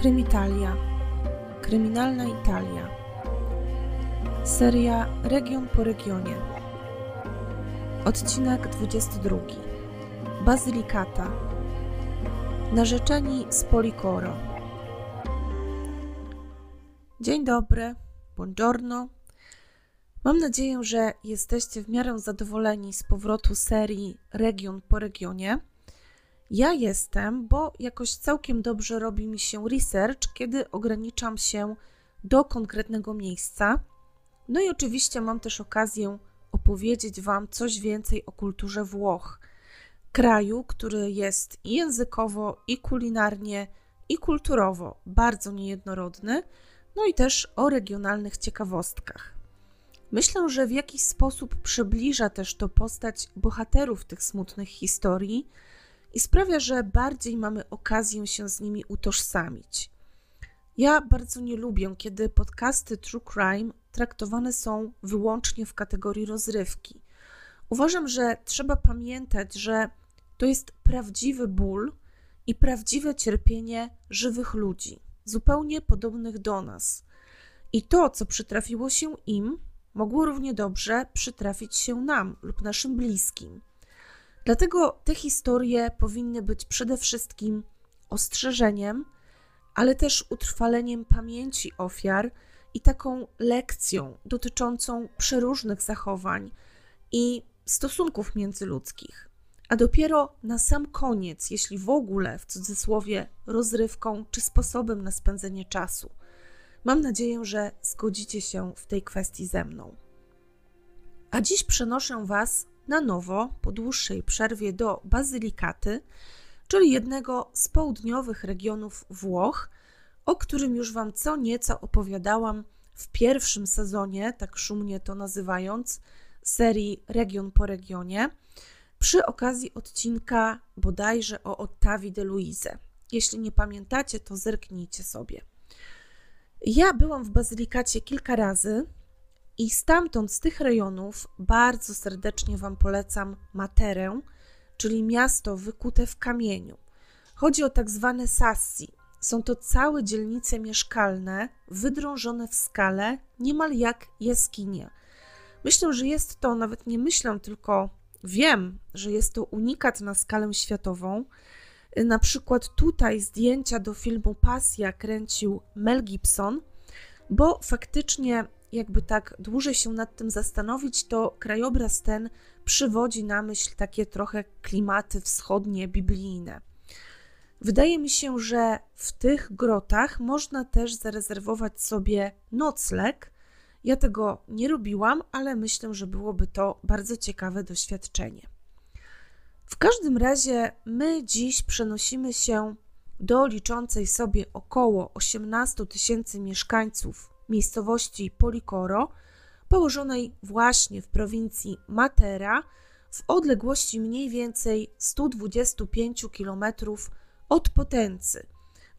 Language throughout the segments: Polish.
Krymitalia. Kryminalna Italia. Seria Region po regionie. Odcinek 22. Bazylikata. Narzeczeni z Policoro. Dzień dobry, buongiorno. Mam nadzieję, że jesteście w miarę zadowoleni z powrotu serii Region po regionie. Ja jestem, bo jakoś całkiem dobrze robi mi się research, kiedy ograniczam się do konkretnego miejsca. No i oczywiście mam też okazję opowiedzieć Wam coś więcej o kulturze Włoch, kraju, który jest i językowo, i kulinarnie, i kulturowo bardzo niejednorodny, no i też o regionalnych ciekawostkach. Myślę, że w jakiś sposób przybliża też to postać bohaterów tych smutnych historii i sprawia, że bardziej mamy okazję się z nimi utożsamić. Ja bardzo nie lubię, kiedy podcasty True Crime traktowane są wyłącznie w kategorii rozrywki. Uważam, że trzeba pamiętać, że to jest prawdziwy ból i prawdziwe cierpienie żywych ludzi, zupełnie podobnych do nas. I to, co przytrafiło się im, mogło równie dobrze przytrafić się nam lub naszym bliskim. Dlatego te historie powinny być przede wszystkim ostrzeżeniem, ale też utrwaleniem pamięci ofiar i taką lekcją dotyczącą przeróżnych zachowań i stosunków międzyludzkich. A dopiero na sam koniec, jeśli w ogóle w cudzysłowie rozrywką czy sposobem na spędzenie czasu. Mam nadzieję, że zgodzicie się w tej kwestii ze mną. A dziś przenoszę Was na nowo po dłuższej przerwie do Bazylikaty, czyli jednego z południowych regionów Włoch, o którym już Wam co nieco opowiadałam w pierwszym sezonie, tak szumnie to nazywając, serii Region po regionie, przy okazji odcinka bodajże o Ottawi de Luise. Jeśli nie pamiętacie, to zerknijcie sobie. Ja byłam w Bazylikacie kilka razy, i stamtąd, z tych rejonów, bardzo serdecznie Wam polecam Materę, czyli miasto wykute w kamieniu. Chodzi o tak zwane sassi. Są to całe dzielnice mieszkalne, wydrążone w skale, niemal jak jaskinie. Myślę, że jest to, nawet nie myślę, tylko wiem, że jest to unikat na skalę światową. Na przykład tutaj zdjęcia do filmu Pasja kręcił Mel Gibson, bo faktycznie jakby tak dłużej się nad tym zastanowić, to krajobraz ten przywodzi na myśl takie trochę klimaty wschodnie, biblijne. Wydaje mi się, że w tych grotach można też zarezerwować sobie nocleg. Ja tego nie robiłam, ale myślę, że byłoby to bardzo ciekawe doświadczenie. W każdym razie my dziś przenosimy się do liczącej sobie około 18 tysięcy mieszkańców miejscowości Policoro, położonej właśnie w prowincji Matera, w odległości mniej więcej 125 km od Potency,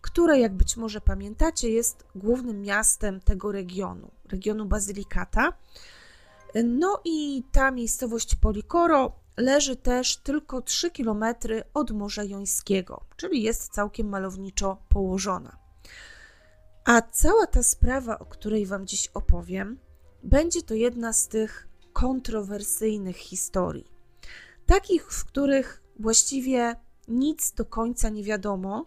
które, jak być może pamiętacie, jest głównym miastem tego regionu, regionu Bazylikata. No i ta miejscowość Policoro leży też tylko 3 km od Morza Jońskiego, czyli jest całkiem malowniczo położona. A cała ta sprawa, o której Wam dziś opowiem, będzie to jedna z tych kontrowersyjnych historii. Takich, w których właściwie nic do końca nie wiadomo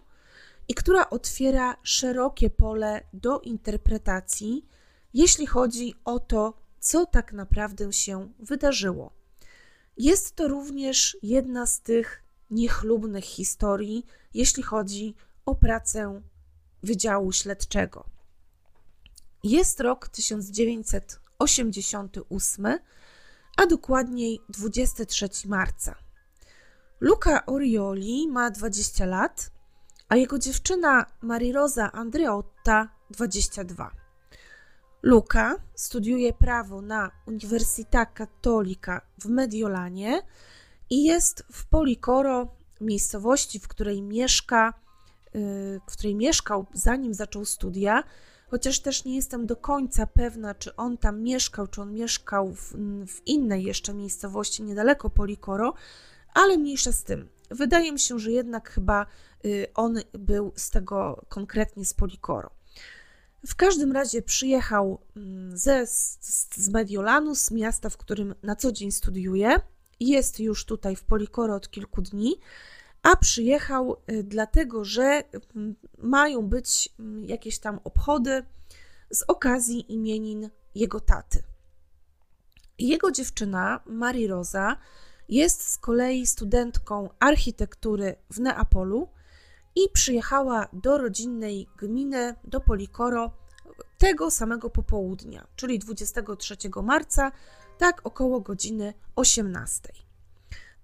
i która otwiera szerokie pole do interpretacji, jeśli chodzi o to, co tak naprawdę się wydarzyło. Jest to również jedna z tych niechlubnych historii, jeśli chodzi o pracę Wydziału Śledczego. Jest rok 1988, a dokładniej 23 marca. Luca Orioli ma 20 lat, a jego dziewczyna Marirosa Andreotta 22. Luca studiuje prawo na Università Cattolica w Mediolanie i jest w Policoro, miejscowości, w której mieszka w której mieszkał zanim zaczął studia, chociaż też nie jestem do końca pewna, czy on tam mieszkał, czy on mieszkał w, w innej jeszcze miejscowości niedaleko Policoro, ale mniejsza z tym. wydaje mi się, że jednak chyba y, on był z tego konkretnie z Polikoro. W każdym razie przyjechał mm, ze, z, z Mediolanu, z miasta, w którym na co dzień studiuje. Jest już tutaj w Polikoro od kilku dni, a przyjechał y, dlatego, że mm, mają być mm, jakieś tam obchody z okazji imienin jego taty. Jego dziewczyna, Marii Rosa, jest z kolei studentką architektury w Neapolu i przyjechała do rodzinnej gminy, do Polikoro, tego samego popołudnia, czyli 23 marca, tak około godziny 18.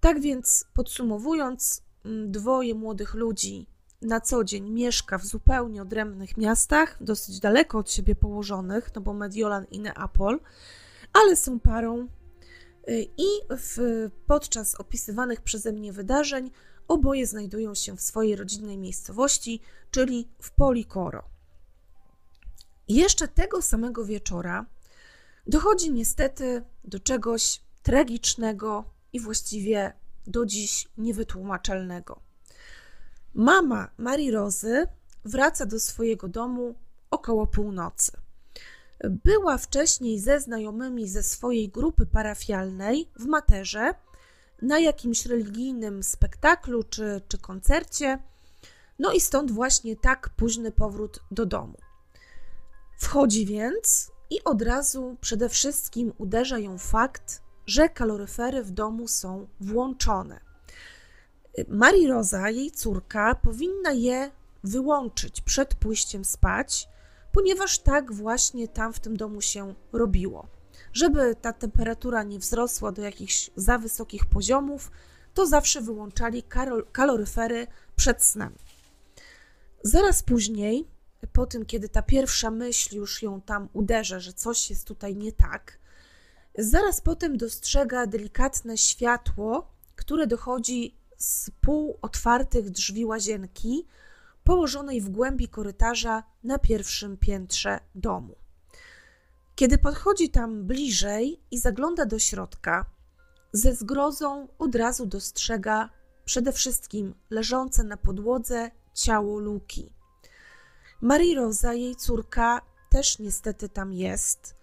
Tak więc podsumowując, dwoje młodych ludzi na co dzień mieszka w zupełnie odrębnych miastach, dosyć daleko od siebie położonych, no bo Mediolan i Neapol, ale są parą y, i w, podczas opisywanych przeze mnie wydarzeń oboje znajdują się w swojej rodzinnej miejscowości, czyli w Policoro. Jeszcze tego samego wieczora dochodzi niestety do czegoś tragicznego i właściwie do dziś niewytłumaczalnego. Mama Marii Rozy wraca do swojego domu około północy. Była wcześniej ze znajomymi ze swojej grupy parafialnej w Materze na jakimś religijnym spektaklu czy, czy koncercie, no i stąd właśnie tak późny powrót do domu. Wchodzi więc i od razu przede wszystkim uderza ją fakt, że kaloryfery w domu są włączone. Marii Roza, jej córka, powinna je wyłączyć przed pójściem spać, ponieważ tak właśnie tam w tym domu się robiło. Żeby ta temperatura nie wzrosła do jakichś za wysokich poziomów, to zawsze wyłączali kaloryfery przed snem. Zaraz później, po tym, kiedy ta pierwsza myśl już ją tam uderza, że coś jest tutaj nie tak, zaraz potem dostrzega delikatne światło, które dochodzi z półotwartych drzwi łazienki, położonej w głębi korytarza na pierwszym piętrze domu. Kiedy podchodzi tam bliżej i zagląda do środka, ze zgrozą od razu dostrzega przede wszystkim leżące na podłodze ciało Luki. Marie Rosa, jej córka, też niestety tam jest,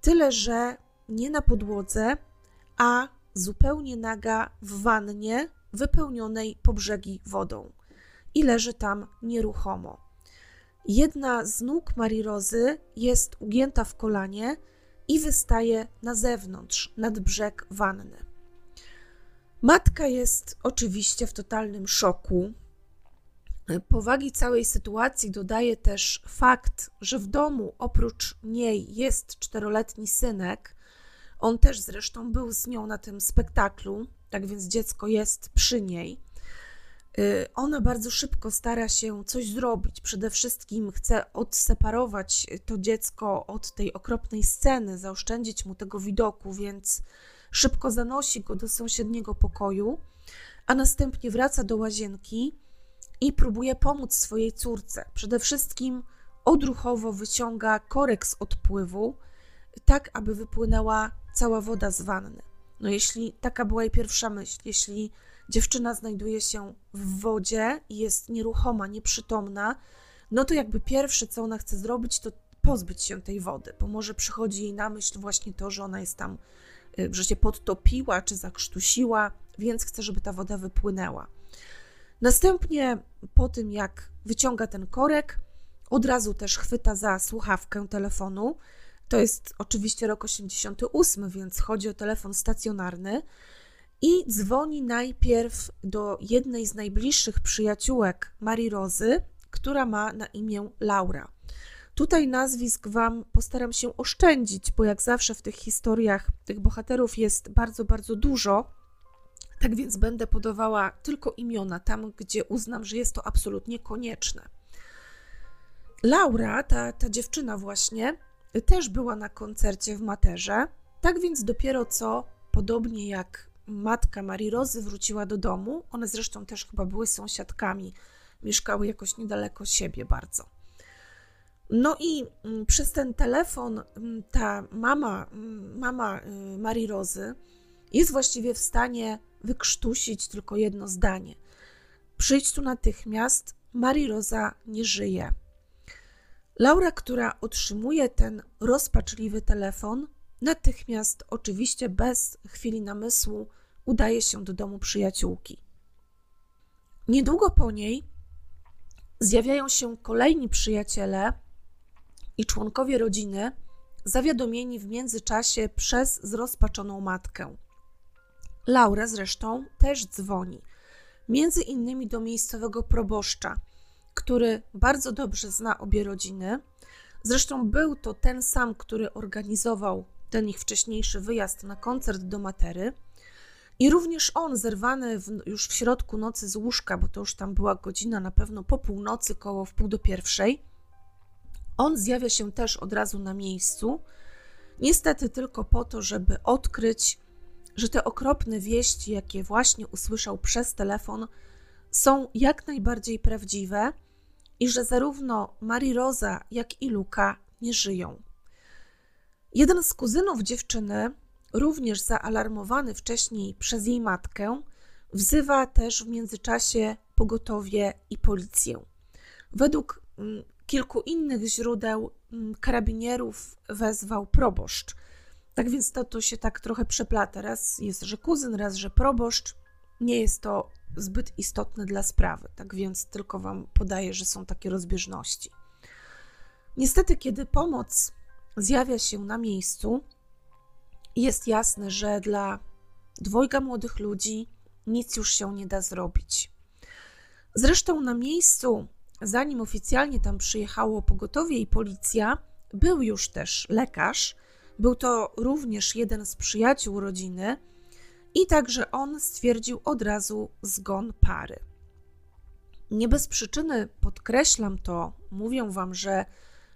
tyle że nie na podłodze, a zupełnie naga w wannie wypełnionej po brzegi wodą i leży tam nieruchomo. Jedna z nóg Marii Rozy jest ugięta w kolanie i wystaje na zewnątrz, nad brzeg wanny. Matka jest oczywiście w totalnym szoku. Powagi całej sytuacji dodaje też fakt, że w domu oprócz niej jest czteroletni synek. On też zresztą był z nią na tym spektaklu, tak więc dziecko jest przy niej. Y, ona bardzo szybko stara się coś zrobić. Przede wszystkim chce odseparować to dziecko od tej okropnej sceny, zaoszczędzić mu tego widoku, więc szybko zanosi go do sąsiedniego pokoju, a następnie wraca do łazienki i próbuje pomóc swojej córce. Przede wszystkim odruchowo wyciąga korek z odpływu, tak aby wypłynęła cała woda z wanny. No jeśli taka była jej pierwsza myśl, jeśli dziewczyna znajduje się w wodzie i jest nieruchoma, nieprzytomna, no to jakby pierwsze, co ona chce zrobić, to pozbyć się tej wody, bo może przychodzi jej na myśl właśnie to, że ona jest tam, y, że się podtopiła czy zakrztusiła, więc chce, żeby ta woda wypłynęła. Następnie po tym, jak wyciąga ten korek, od razu też chwyta za słuchawkę telefonu, to jest oczywiście rok 88, więc chodzi o telefon stacjonarny. I dzwoni najpierw do jednej z najbliższych przyjaciółek Marii Rozy, która ma na imię Laura. Tutaj nazwisk Wam postaram się oszczędzić, bo jak zawsze w tych historiach tych bohaterów jest bardzo, bardzo dużo. Tak więc będę podawała tylko imiona tam, gdzie uznam, że jest to absolutnie konieczne. Laura, ta, ta dziewczyna właśnie, też była na koncercie w Materze. Tak więc dopiero co, podobnie jak matka Marii Rozy wróciła do domu, one zresztą też chyba były sąsiadkami, mieszkały jakoś niedaleko siebie bardzo. No i mm, przez ten telefon mm, ta mama, mm, mama y, Marii Rozy jest właściwie w stanie wykrztusić tylko jedno zdanie – Przyjdź tu natychmiast, Marii Roza nie żyje. Laura, która otrzymuje ten rozpaczliwy telefon, natychmiast, oczywiście bez chwili namysłu, udaje się do domu przyjaciółki. Niedługo po niej zjawiają się kolejni przyjaciele i członkowie rodziny, zawiadomieni w międzyczasie przez zrozpaczoną matkę. Laura zresztą też dzwoni, między innymi do miejscowego proboszcza, który bardzo dobrze zna obie rodziny. Zresztą był to ten sam, który organizował ten ich wcześniejszy wyjazd na koncert do Matery. I również on, zerwany w, już w środku nocy z łóżka, bo to już tam była godzina na pewno po północy, koło w pół do pierwszej, on zjawia się też od razu na miejscu, niestety tylko po to, żeby odkryć, że te okropne wieści, jakie właśnie usłyszał przez telefon, są jak najbardziej prawdziwe i że zarówno Marii Roza, jak i Luka nie żyją. Jeden z kuzynów dziewczyny, również zaalarmowany wcześniej przez jej matkę, wzywa też w międzyczasie pogotowie i policję. Według mm, kilku innych źródeł mm, karabinierów wezwał proboszcz. Tak więc to, to się tak trochę przeplata. Raz jest, że kuzyn, raz, że proboszcz. Nie jest to zbyt istotne dla sprawy. Tak więc tylko Wam podaję, że są takie rozbieżności. Niestety, kiedy pomoc zjawia się na miejscu, jest jasne, że dla dwojga młodych ludzi nic już się nie da zrobić. Zresztą na miejscu, zanim oficjalnie tam przyjechało pogotowie i policja, był już też lekarz. Był to również jeden z przyjaciół rodziny, i także on stwierdził od razu zgon pary. Nie bez przyczyny podkreślam to, mówię wam, że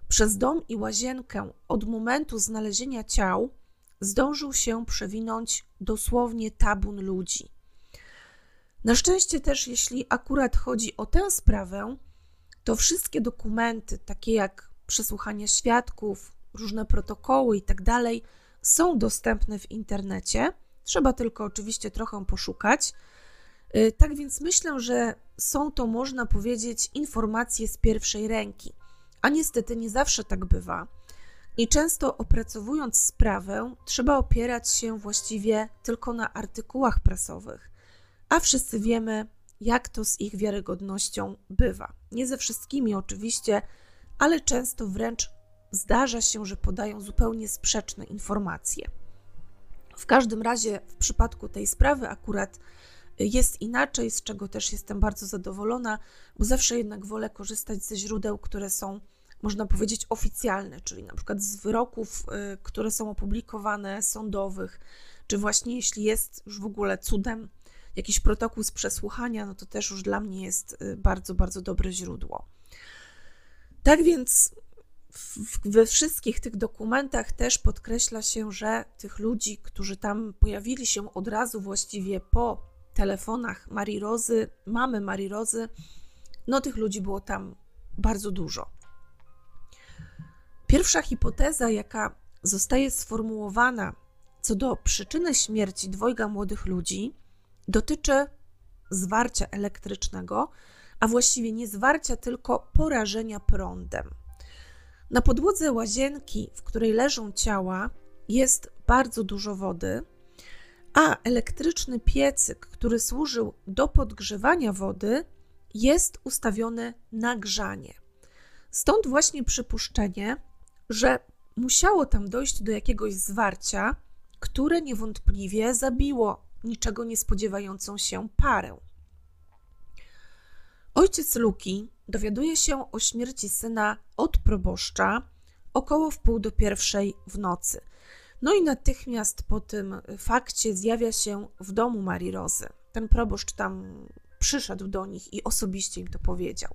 przez dom i łazienkę od momentu znalezienia ciał zdążył się przewinąć dosłownie tabun ludzi. Na szczęście też, jeśli akurat chodzi o tę sprawę, to wszystkie dokumenty, takie jak przesłuchania świadków, różne protokoły itd., tak są dostępne w internecie. Trzeba tylko oczywiście trochę poszukać. Y, tak więc myślę, że są to, można powiedzieć, informacje z pierwszej ręki. A niestety nie zawsze tak bywa. I często opracowując sprawę, trzeba opierać się właściwie tylko na artykułach prasowych, a wszyscy wiemy, jak to z ich wiarygodnością bywa. Nie ze wszystkimi oczywiście, ale często wręcz zdarza się, że podają zupełnie sprzeczne informacje. W każdym razie w przypadku tej sprawy akurat jest inaczej, z czego też jestem bardzo zadowolona, bo zawsze jednak wolę korzystać ze źródeł, które są można powiedzieć, oficjalne, czyli na przykład z wyroków, y, które są opublikowane, sądowych, czy właśnie jeśli jest już w ogóle cudem jakiś protokół z przesłuchania, no to też już dla mnie jest y, bardzo, bardzo dobre źródło. Tak więc we wszystkich tych dokumentach też podkreśla się, że tych ludzi, którzy tam pojawili się od razu właściwie po telefonach Marii Rozy, mamy Marii Rozy, no tych ludzi było tam bardzo dużo. Pierwsza hipoteza, jaka zostaje sformułowana co do przyczyny śmierci dwojga młodych ludzi, dotyczy zwarcia elektrycznego, a właściwie nie zwarcia, tylko porażenia prądem. Na podłodze łazienki, w której leżą ciała, jest bardzo dużo wody, a elektryczny piecyk, który służył do podgrzewania wody, jest ustawiony na grzanie. Stąd właśnie przypuszczenie, że musiało tam dojść do jakiegoś zwarcia, które niewątpliwie zabiło niczego nie spodziewającą się parę. Ojciec Luki dowiaduje się o śmierci syna od proboszcza około w pół do pierwszej w nocy. No i natychmiast po tym fakcie zjawia się w domu Marii Rozy. Ten proboszcz tam przyszedł do nich i osobiście im to powiedział.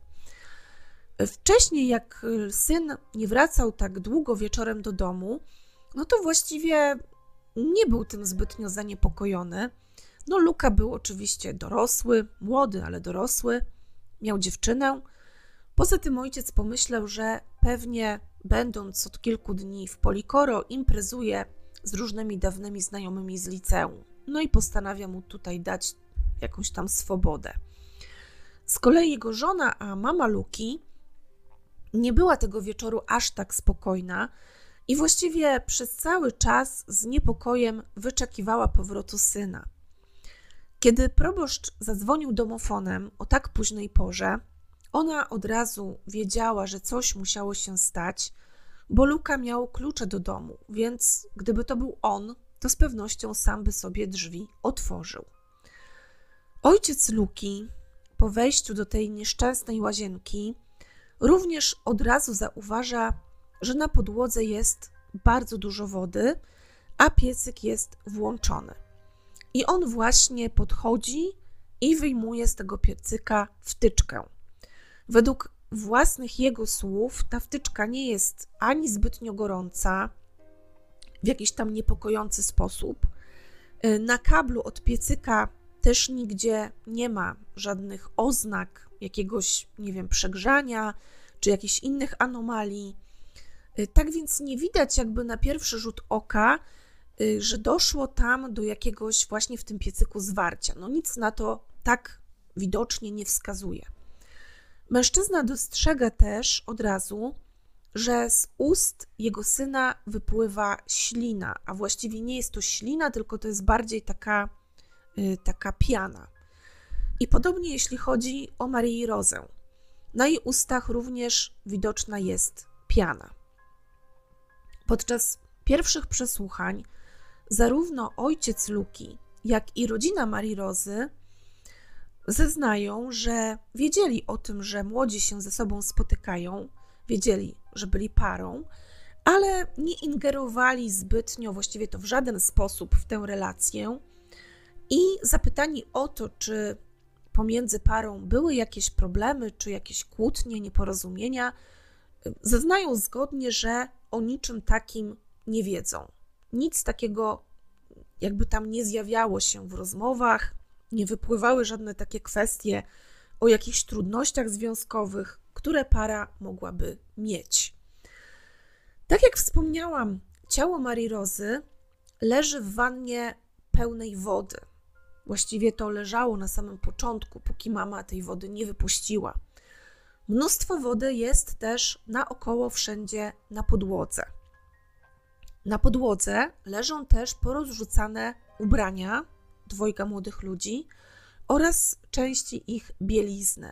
Wcześniej, jak syn nie wracał tak długo wieczorem do domu, no to właściwie nie był tym zbytnio zaniepokojony. No, Luka był oczywiście dorosły, młody, ale dorosły, miał dziewczynę. Poza tym ojciec pomyślał, że pewnie będąc od kilku dni w Polikoro, imprezuje z różnymi dawnymi znajomymi z liceum. No i postanawia mu tutaj dać jakąś tam swobodę. Z kolei jego żona, a mama Luki, nie była tego wieczoru aż tak spokojna i właściwie przez cały czas z niepokojem wyczekiwała powrotu syna. Kiedy proboszcz zadzwonił domofonem o tak późnej porze, ona od razu wiedziała, że coś musiało się stać, bo Luka miał klucze do domu, więc gdyby to był on, to z pewnością sam by sobie drzwi otworzył. Ojciec Luki, po wejściu do tej nieszczęsnej łazienki, również od razu zauważa, że na podłodze jest bardzo dużo wody, a piecyk jest włączony. I on właśnie podchodzi i wyjmuje z tego piecyka wtyczkę. Według własnych jego słów ta wtyczka nie jest ani zbytnio gorąca, w jakiś tam niepokojący sposób. Y, na kablu od piecyka też nigdzie nie ma żadnych oznak jakiegoś, nie wiem, przegrzania czy jakichś innych anomalii. Y, tak więc nie widać jakby na pierwszy rzut oka, że doszło tam do jakiegoś właśnie w tym piecyku zwarcia. No nic na to tak widocznie nie wskazuje. Mężczyzna dostrzega też od razu, że z ust jego syna wypływa ślina, a właściwie nie jest to ślina, tylko to jest bardziej taka, y, taka piana. I podobnie jeśli chodzi o Marię Rozę. Na jej ustach również widoczna jest piana. Podczas pierwszych przesłuchań zarówno ojciec Luki, jak i rodzina Marii Rozy zeznają, że wiedzieli o tym, że młodzi się ze sobą spotykają, wiedzieli, że byli parą, ale nie ingerowali zbytnio, właściwie to w żaden sposób w tę relację. I zapytani o to, czy pomiędzy parą były jakieś problemy, czy jakieś kłótnie, nieporozumienia, zeznają zgodnie, że o niczym takim nie wiedzą. Nic takiego jakby tam nie zjawiało się w rozmowach, nie wypływały żadne takie kwestie o jakichś trudnościach związkowych, które para mogłaby mieć. Tak jak wspomniałam, ciało Marii Rozy leży w wannie pełnej wody. Właściwie to leżało na samym początku, póki mama tej wody nie wypuściła. Mnóstwo wody jest też naokoło wszędzie na podłodze. Na podłodze leżą też porozrzucane ubrania dwojga młodych ludzi oraz części ich bielizny.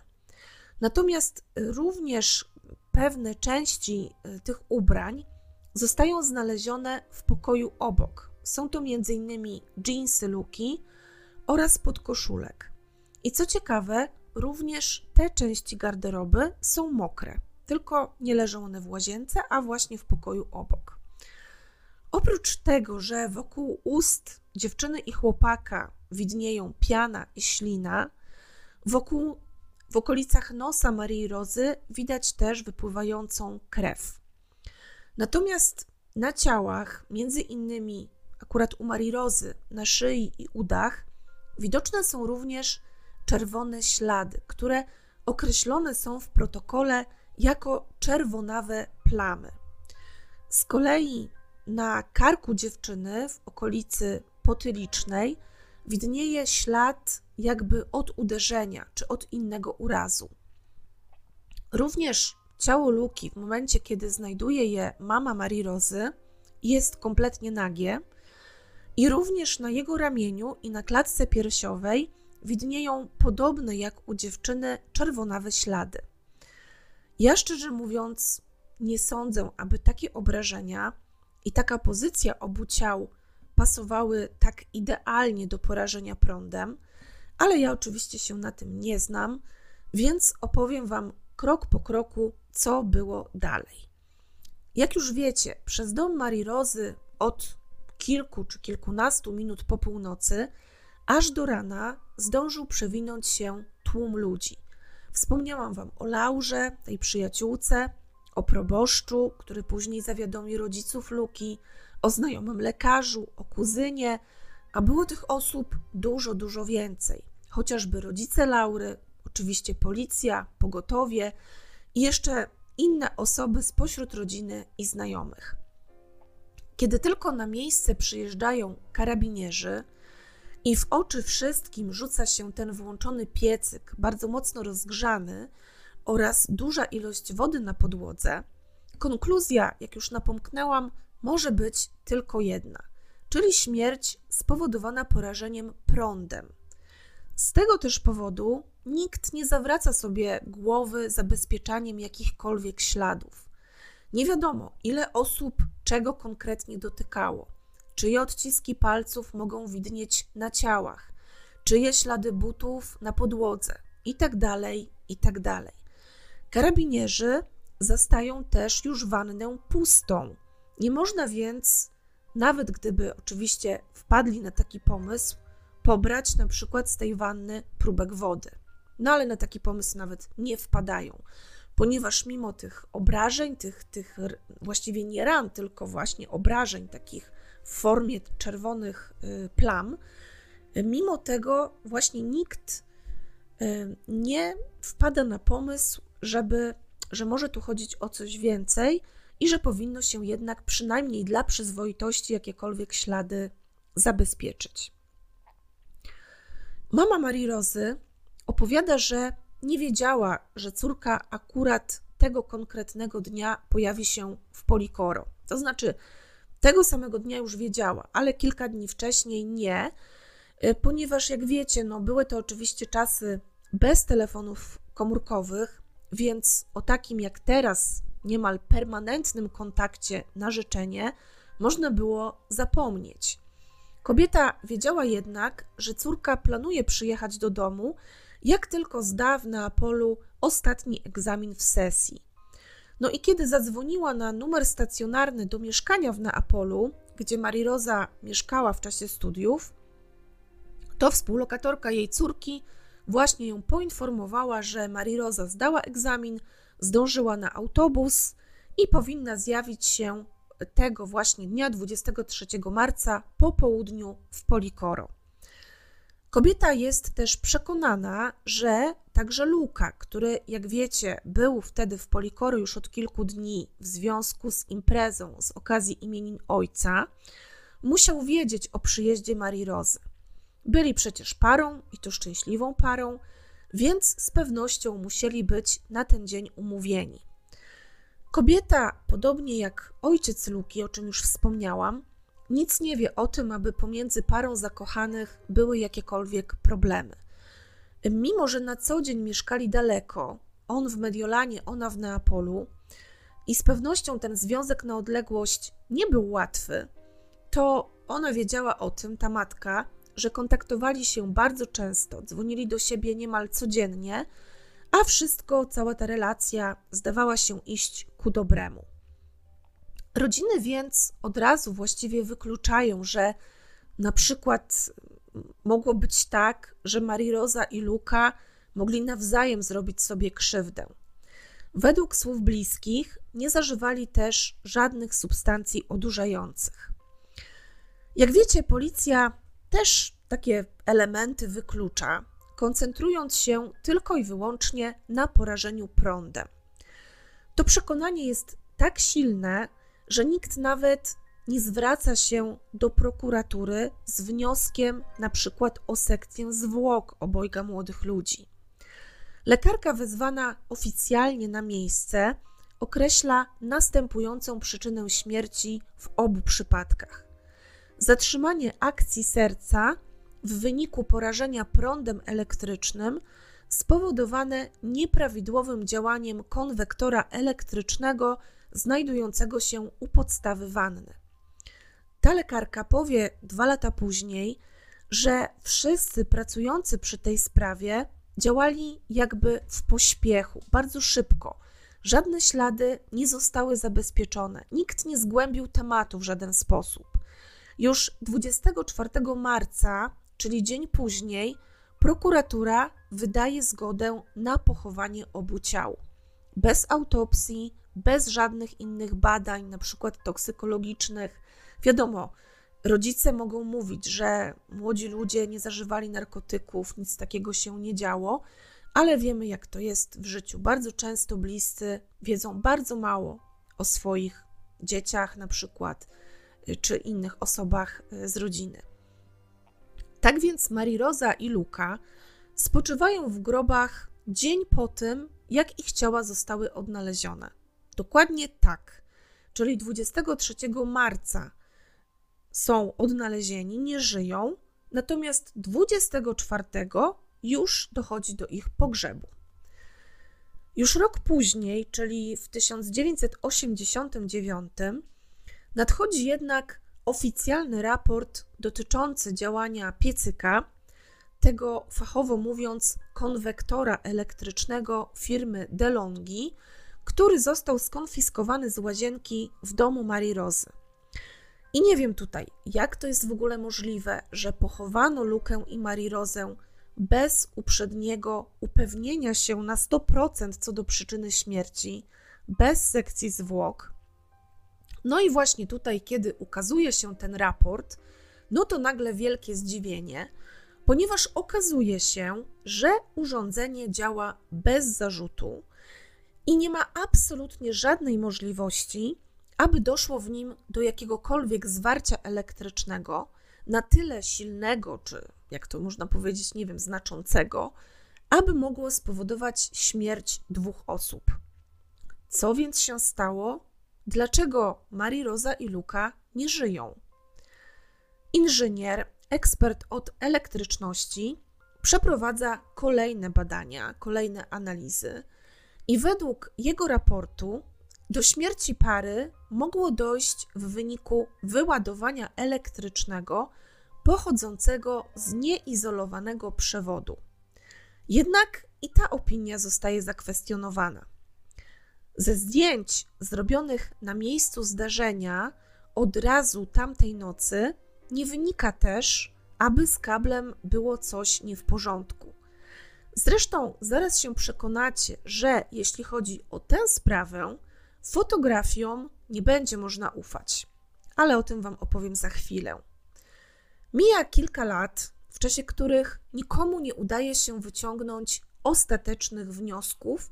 Natomiast również pewne części y, tych ubrań zostają znalezione w pokoju obok. Są to m.in. dżinsy Luki oraz podkoszulek. I co ciekawe, również te części garderoby są mokre, tylko nie leżą one w łazience, a właśnie w pokoju obok. Oprócz tego, że wokół ust dziewczyny i chłopaka widnieją piana i ślina, wokół, w okolicach nosa Marii Rozy widać też wypływającą krew. Natomiast na ciałach, między innymi akurat u Marii Rozy, na szyi i udach, widoczne są również czerwone ślady, które określone są w protokole jako czerwonawe plamy. Z kolei na karku dziewczyny w okolicy potylicznej widnieje ślad jakby od uderzenia czy od innego urazu. Również ciało Luki w momencie, kiedy znajduje je mama Marii Rozy, jest kompletnie nagie i również na jego ramieniu i na klatce piersiowej widnieją podobne jak u dziewczyny czerwonawe ślady. Ja szczerze mówiąc nie sądzę, aby takie obrażenia i taka pozycja obu ciał pasowały tak idealnie do porażenia prądem, ale ja oczywiście się na tym nie znam, więc opowiem Wam krok po kroku, co było dalej. Jak już wiecie, przez dom Marii Rozy od kilku czy kilkunastu minut po północy aż do rana zdążył przewinąć się tłum ludzi. Wspomniałam Wam o Laurze, tej przyjaciółce, o proboszczu, który później zawiadomi rodziców Luki, o znajomym lekarzu, o kuzynie, a było tych osób dużo, dużo więcej. Chociażby rodzice Laury, oczywiście policja, pogotowie i jeszcze inne osoby spośród rodziny i znajomych. Kiedy tylko na miejsce przyjeżdżają karabinierzy, i w oczy wszystkim rzuca się ten włączony piecyk, bardzo mocno rozgrzany oraz duża ilość wody na podłodze, konkluzja, jak już napomknęłam, może być tylko jedna, czyli śmierć spowodowana porażeniem prądem. Z tego też powodu nikt nie zawraca sobie głowy zabezpieczaniem jakichkolwiek śladów. Nie wiadomo, ile osób czego konkretnie dotykało, czyje odciski palców mogą widnieć na ciałach, czyje ślady butów na podłodze itd. Tak itd. Karabinierzy zastają też już wannę pustą. Nie można więc, nawet gdyby oczywiście wpadli na taki pomysł, pobrać na przykład z tej wanny próbek wody. No ale na taki pomysł nawet nie wpadają, ponieważ mimo tych obrażeń, tych, tych właściwie nie ran, tylko właśnie obrażeń takich w formie czerwonych y, plam, mimo tego właśnie nikt y, nie wpada na pomysł, żeby, że może tu chodzić o coś więcej i że powinno się jednak przynajmniej dla przyzwoitości jakiekolwiek ślady zabezpieczyć. Mama Marii Rozy opowiada, że nie wiedziała, że córka akurat tego konkretnego dnia pojawi się w Polikoro. To znaczy, tego samego dnia już wiedziała, ale kilka dni wcześniej nie, y, ponieważ jak wiecie, no były to oczywiście czasy bez telefonów komórkowych, więc o takim jak teraz niemal permanentnym kontakcie na życzenie można było zapomnieć. Kobieta wiedziała jednak, że córka planuje przyjechać do domu, jak tylko zda w Neapolu ostatni egzamin w sesji. No i kiedy zadzwoniła na numer stacjonarny do mieszkania w Neapolu, gdzie Rosa mieszkała w czasie studiów, to współlokatorka jej córki właśnie ją poinformowała, że Rosa zdała egzamin, zdążyła na autobus i powinna zjawić się tego właśnie dnia 23 marca po południu w Polikoro. Kobieta jest też przekonana, że także Luka, który, jak wiecie, był wtedy w Polikoro już od kilku dni w związku z imprezą z okazji imienin ojca, musiał wiedzieć o przyjeździe Marii Rozy. Byli przecież parą i to szczęśliwą parą, więc z pewnością musieli być na ten dzień umówieni. Kobieta, podobnie jak ojciec Luki, o czym już wspomniałam, nic nie wie o tym, aby pomiędzy parą zakochanych były jakiekolwiek problemy. Mimo, że na co dzień mieszkali daleko, on w Mediolanie, ona w Neapolu, i z pewnością ten związek na odległość nie był łatwy, to ona wiedziała o tym, ta matka, że kontaktowali się bardzo często, dzwonili do siebie niemal codziennie a wszystko, cała ta relacja zdawała się iść ku dobremu. Rodziny więc od razu właściwie wykluczają, że na przykład mogło być tak, że Marii Rosa i Luka mogli nawzajem zrobić sobie krzywdę. Według słów bliskich nie zażywali też żadnych substancji odurzających. Jak wiecie, policja też takie elementy wyklucza, koncentrując się tylko i wyłącznie na porażeniu prądem. To przekonanie jest tak silne, że nikt nawet nie zwraca się do prokuratury z wnioskiem na przykład o sekcję zwłok obojga młodych ludzi. Lekarka wezwana oficjalnie na miejsce określa następującą przyczynę śmierci w obu przypadkach: zatrzymanie akcji serca w wyniku porażenia prądem elektrycznym spowodowane nieprawidłowym działaniem konwektora elektrycznego znajdującego się u podstawy wanny. Ta lekarka powie dwa lata później, że wszyscy pracujący przy tej sprawie działali jakby w pośpiechu, bardzo szybko. Żadne ślady nie zostały zabezpieczone, nikt nie zgłębił tematu w żaden sposób. Już 24 marca czyli dzień później, prokuratura wydaje zgodę na pochowanie obu ciał. Bez autopsji, bez żadnych innych badań, na przykład toksykologicznych. Wiadomo, rodzice mogą mówić, że młodzi ludzie nie zażywali narkotyków, nic takiego się nie działo, ale wiemy, jak to jest w życiu. Bardzo często bliscy wiedzą bardzo mało o swoich dzieciach, na przykład, czy innych osobach z rodziny. Tak więc Mariroza i Luka spoczywają w grobach dzień po tym, jak ich ciała zostały odnalezione. Dokładnie tak, czyli 23 marca są odnalezieni, nie żyją, natomiast 24 już dochodzi do ich pogrzebu. Już rok później, czyli w 1989, nadchodzi jednak oficjalny raport dotyczący działania piecyka, tego fachowo mówiąc konwektora elektrycznego firmy DeLonghi, który został skonfiskowany z łazienki w domu Marii Rozy. I nie wiem tutaj, jak to jest w ogóle możliwe, że pochowano Lukę i Marii Rozę bez uprzedniego upewnienia się na 100% co do przyczyny śmierci, bez sekcji zwłok. No i właśnie tutaj, kiedy ukazuje się ten raport, no to nagle wielkie zdziwienie, ponieważ okazuje się, że urządzenie działa bez zarzutu i nie ma absolutnie żadnej możliwości, aby doszło w nim do jakiegokolwiek zwarcia elektrycznego na tyle silnego, czy jak to można powiedzieć, nie wiem, znaczącego, aby mogło spowodować śmierć dwóch osób. Co więc się stało? Dlaczego Marii Roza i Luka nie żyją? Inżynier, ekspert od elektryczności, przeprowadza kolejne badania, kolejne analizy, i według jego raportu do śmierci pary mogło dojść w wyniku wyładowania elektrycznego pochodzącego z nieizolowanego przewodu. Jednak i ta opinia zostaje zakwestionowana. Ze zdjęć zrobionych na miejscu zdarzenia od razu tamtej nocy nie wynika też, aby z kablem było coś nie w porządku. Zresztą zaraz się przekonacie, że jeśli chodzi o tę sprawę, fotografiom nie będzie można ufać, ale o tym Wam opowiem za chwilę. Mija kilka lat, w czasie których nikomu nie udaje się wyciągnąć ostatecznych wniosków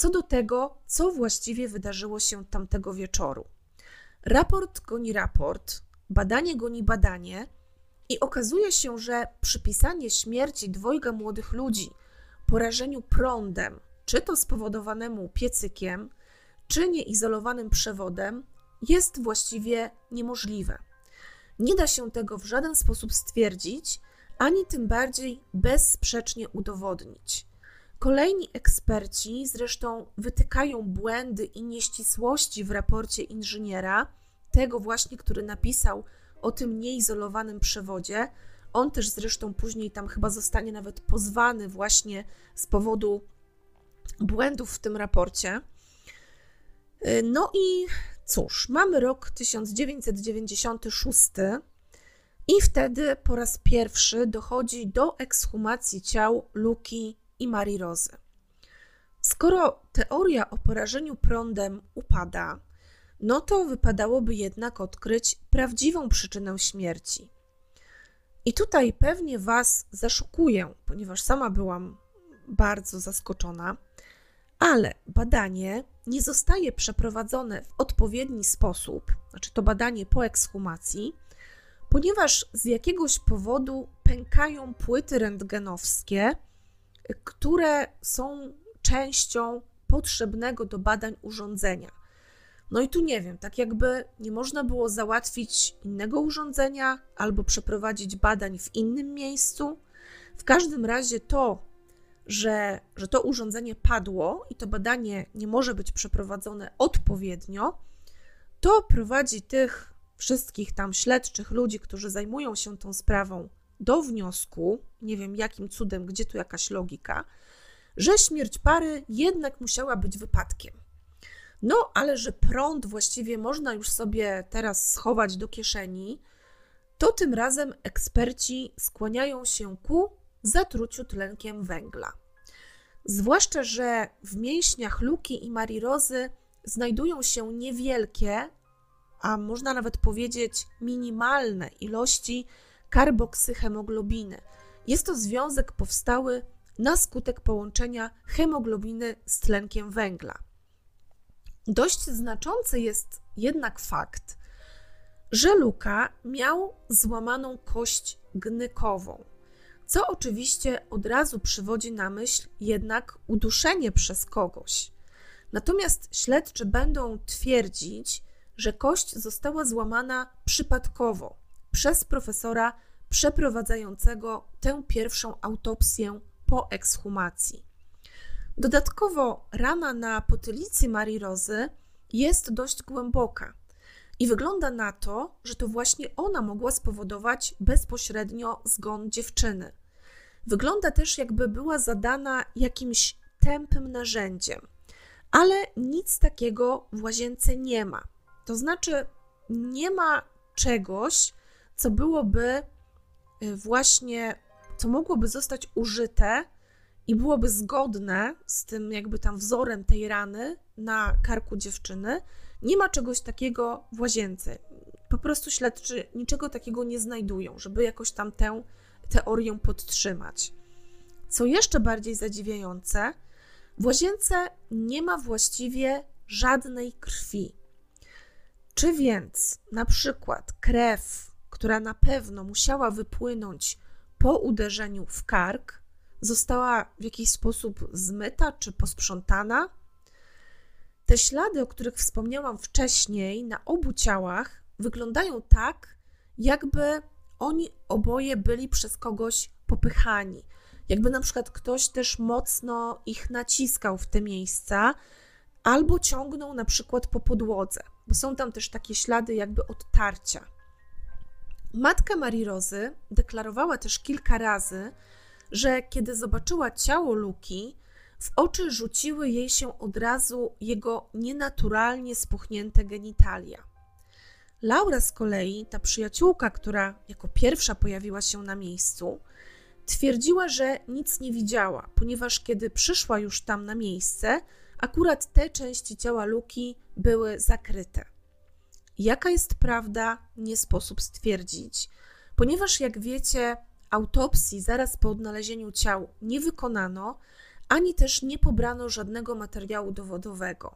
co do tego, co właściwie wydarzyło się tamtego wieczoru. Raport goni raport, badanie goni badanie, i okazuje się, że przypisanie śmierci dwojga młodych ludzi porażeniu prądem, czy to spowodowanemu piecykiem, czy nieizolowanym przewodem, jest właściwie niemożliwe. Nie da się tego w żaden sposób stwierdzić, ani tym bardziej bezsprzecznie udowodnić. Kolejni eksperci zresztą wytykają błędy i nieścisłości w raporcie inżyniera, tego właśnie, który napisał o tym nieizolowanym przewodzie. On też zresztą później tam chyba zostanie nawet pozwany właśnie z powodu błędów w tym raporcie. No i cóż, mamy rok 1996 i wtedy po raz pierwszy dochodzi do ekshumacji ciał Luki i Marii Rozy. Skoro teoria o porażeniu prądem upada, no to wypadałoby jednak odkryć prawdziwą przyczynę śmierci. I tutaj pewnie Was zaszokuję, ponieważ sama byłam bardzo zaskoczona, ale badanie nie zostaje przeprowadzone w odpowiedni sposób, znaczy to badanie po ekshumacji, ponieważ z jakiegoś powodu pękają płyty rentgenowskie, które są częścią potrzebnego do badań urządzenia. No i tu nie wiem, tak jakby nie można było załatwić innego urządzenia albo przeprowadzić badań w innym miejscu. W każdym razie to, że, że to urządzenie padło i to badanie nie może być przeprowadzone odpowiednio, to prowadzi tych wszystkich tam śledczych ludzi, którzy zajmują się tą sprawą, do wniosku, nie wiem jakim cudem, gdzie tu jakaś logika, że śmierć pary jednak musiała być wypadkiem. No, ale że prąd właściwie można już sobie teraz schować do kieszeni, to tym razem eksperci skłaniają się ku zatruciu tlenkiem węgla. Zwłaszcza, że w mięśniach Luki i Marii Rozy znajdują się niewielkie, a można nawet powiedzieć minimalne ilości karboksyhemoglobiny. Jest to związek powstały na skutek połączenia hemoglobiny z tlenkiem węgla. Dość znaczący jest jednak fakt, że Luka miał złamaną kość gnykową. co oczywiście od razu przywodzi na myśl jednak uduszenie przez kogoś. Natomiast śledczy będą twierdzić, że kość została złamana przypadkowo przez profesora przeprowadzającego tę pierwszą autopsję po ekshumacji. Dodatkowo rana na potylicy Marii Rozy jest dość głęboka i wygląda na to, że to właśnie ona mogła spowodować bezpośrednio zgon dziewczyny. Wygląda też, jakby była zadana jakimś tępym narzędziem, ale nic takiego w łazience nie ma. To znaczy, nie ma czegoś, co byłoby y, właśnie, co mogłoby zostać użyte i byłoby zgodne z tym, jakby tam wzorem tej rany na karku dziewczyny. Nie ma czegoś takiego w łazience. Po prostu śledczy niczego takiego nie znajdują, żeby jakoś tam tę teorię podtrzymać. Co jeszcze bardziej zadziwiające, w łazience nie ma właściwie żadnej krwi. Czy więc na przykład krew, która na pewno musiała wypłynąć po uderzeniu w kark, została w jakiś sposób zmyta czy posprzątana? Te ślady, o których wspomniałam wcześniej, na obu ciałach wyglądają tak, jakby oni oboje byli przez kogoś popychani. Jakby na przykład ktoś też mocno ich naciskał w te miejsca, albo ciągnął na przykład po podłodze, bo są tam też takie ślady jakby odtarcia. Matka Marii Rozy deklarowała też kilka razy, że kiedy zobaczyła ciało Luki, w oczy rzuciły jej się od razu jego nienaturalnie spuchnięte genitalia. Laura z kolei, ta przyjaciółka, która jako pierwsza pojawiła się na miejscu, twierdziła, że nic nie widziała, ponieważ kiedy przyszła już tam na miejsce, akurat te części ciała Luki były zakryte. Jaka jest prawda, nie sposób stwierdzić, ponieważ jak wiecie, autopsji zaraz po odnalezieniu ciał nie wykonano, ani też nie pobrano żadnego materiału dowodowego.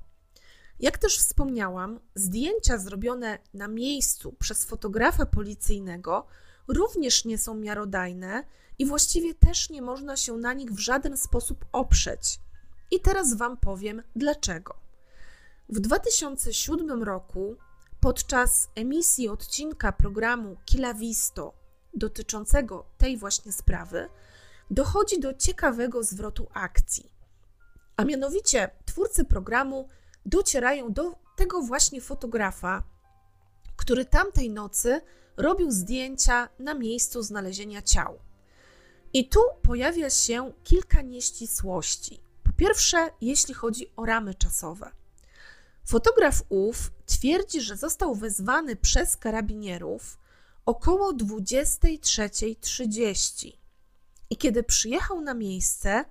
Jak też wspomniałam, zdjęcia zrobione na miejscu przez fotografa policyjnego również nie są miarodajne i właściwie też nie można się na nich w żaden sposób oprzeć. I teraz Wam powiem dlaczego. W 2007 roku, podczas emisji odcinka programu Kila Visto dotyczącego tej właśnie sprawy, dochodzi do ciekawego zwrotu akcji. A mianowicie twórcy programu docierają do tego właśnie fotografa, który tamtej nocy robił zdjęcia na miejscu znalezienia ciał. I tu pojawia się kilka nieścisłości. Po pierwsze, jeśli chodzi o ramy czasowe. Fotograf ów twierdzi, że został wezwany przez karabinierów około 23.30. I kiedy przyjechał na miejsce,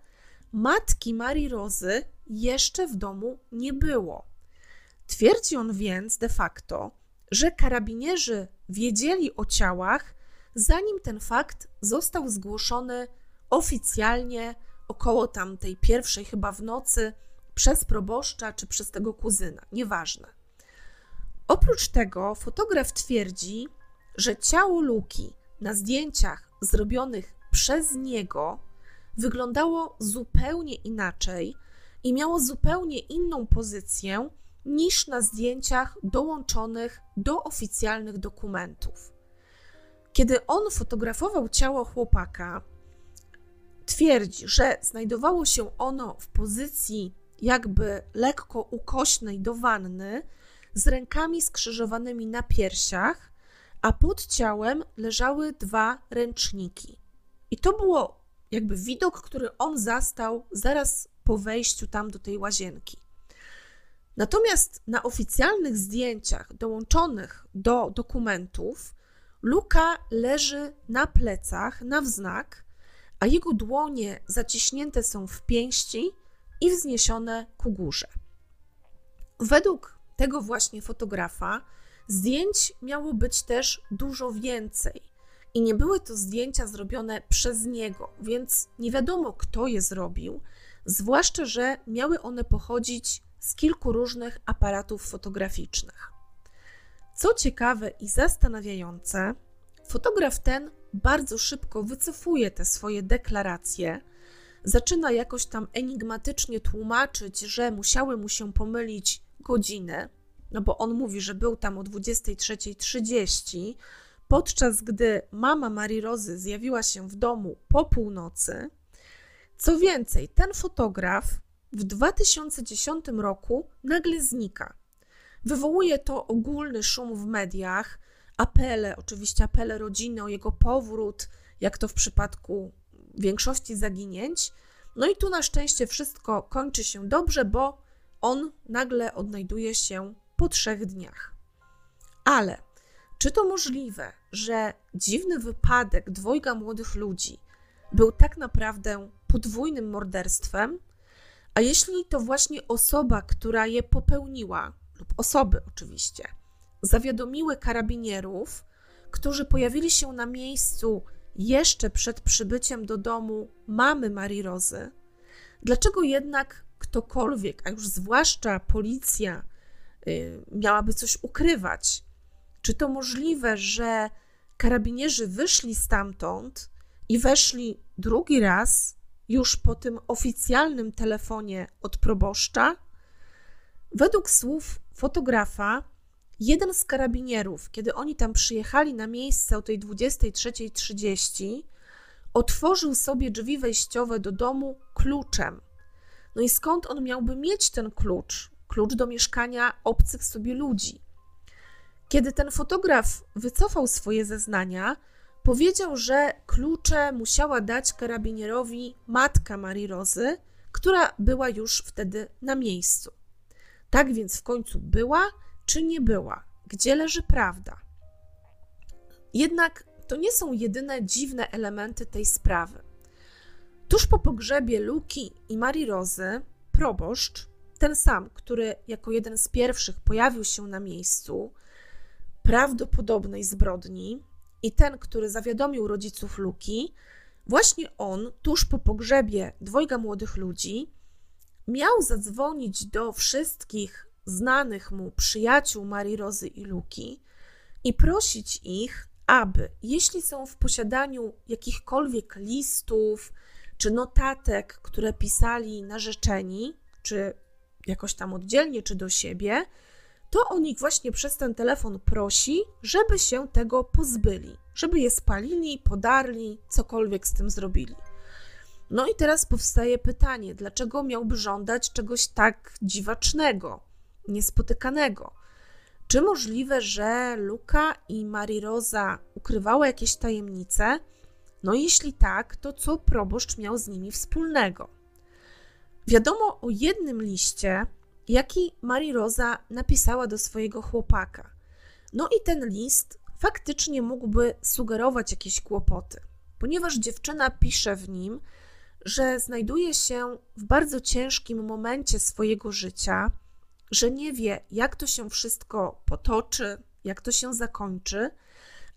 matki Marii Rozy jeszcze w domu nie było. Twierdzi on więc de facto, że karabinierzy wiedzieli o ciałach, zanim ten fakt został zgłoszony oficjalnie około tamtej pierwszej chyba w nocy przez proboszcza czy przez tego kuzyna, nieważne. Oprócz tego fotograf twierdzi, że ciało Luki na zdjęciach zrobionych przez niego wyglądało zupełnie inaczej i miało zupełnie inną pozycję niż na zdjęciach dołączonych do oficjalnych dokumentów. Kiedy on fotografował ciało chłopaka, twierdzi, że znajdowało się ono w pozycji jakby lekko ukośnej do wanny, z rękami skrzyżowanymi na piersiach, a pod ciałem leżały dwa ręczniki. I to było jakby widok, który on zastał zaraz po wejściu tam do tej łazienki. Natomiast na oficjalnych zdjęciach dołączonych do dokumentów Luka leży na plecach, na wznak, a jego dłonie zaciśnięte są w pięści i wzniesione ku górze. Według tego właśnie fotografa zdjęć miało być też dużo więcej. I nie były to zdjęcia zrobione przez niego, więc nie wiadomo, kto je zrobił, zwłaszcza, że miały one pochodzić z kilku różnych aparatów fotograficznych. Co ciekawe i zastanawiające, fotograf ten bardzo szybko wycofuje te swoje deklaracje. Zaczyna jakoś tam enigmatycznie tłumaczyć, że musiały mu się pomylić godziny, no bo on mówi, że był tam o 23.30, podczas gdy mama Marii Rozy zjawiła się w domu po północy. Co więcej, ten fotograf w 2010 roku nagle znika. Wywołuje to ogólny szum w mediach, apele, oczywiście apele rodziny o jego powrót, jak to w przypadku większości zaginięć. No i tu na szczęście wszystko kończy się dobrze, bo on nagle odnajduje się po trzech dniach. Ale czy to możliwe, że dziwny wypadek dwojga młodych ludzi był tak naprawdę podwójnym morderstwem? A jeśli to właśnie osoba, która je popełniła, lub osoby oczywiście, zawiadomiły karabinierów, którzy pojawili się na miejscu jeszcze przed przybyciem do domu mamy Marii Rozy, dlaczego jednak ktokolwiek, a już zwłaszcza policja, y, miałaby coś ukrywać? Czy to możliwe, że karabinierzy wyszli stamtąd i weszli drugi raz już po tym oficjalnym telefonie od proboszcza? Według słów fotografa, jeden z karabinierów, kiedy oni tam przyjechali na miejsce o tej 23.30, otworzył sobie drzwi wejściowe do domu kluczem. No i skąd on miałby mieć ten klucz? Klucz do mieszkania obcych sobie ludzi. Kiedy ten fotograf wycofał swoje zeznania, powiedział, że klucze musiała dać karabinierowi matka Marii Rozy, która była już wtedy na miejscu. Tak więc w końcu była czy nie była? Gdzie leży prawda? Jednak to nie są jedyne dziwne elementy tej sprawy. Tuż po pogrzebie Luki i Marii Rozy, proboszcz, ten sam, który jako jeden z pierwszych pojawił się na miejscu prawdopodobnej zbrodni, i ten, który zawiadomił rodziców Luki, właśnie on, tuż po pogrzebie dwojga młodych ludzi, miał zadzwonić do wszystkich znanych mu przyjaciół Marii Rozy i Luki i prosić ich, aby, jeśli są w posiadaniu jakichkolwiek listów czy notatek, które pisali narzeczeni, czy jakoś tam oddzielnie, czy do siebie, to on ich właśnie przez ten telefon prosi, żeby się tego pozbyli, żeby je spalili, podarli, cokolwiek z tym zrobili. No i teraz powstaje pytanie, dlaczego miałby żądać czegoś tak dziwacznego, niespotykanego? Czy możliwe, że Luka i Marie Rosa ukrywały jakieś tajemnice? No jeśli tak, to co proboszcz miał z nimi wspólnego? Wiadomo o jednym liście, jaki Marie Rosa napisała do swojego chłopaka. No i ten list faktycznie mógłby sugerować jakieś kłopoty, ponieważ dziewczyna pisze w nim, że znajduje się w bardzo ciężkim momencie swojego życia, że nie wie, jak to się wszystko potoczy, jak to się zakończy,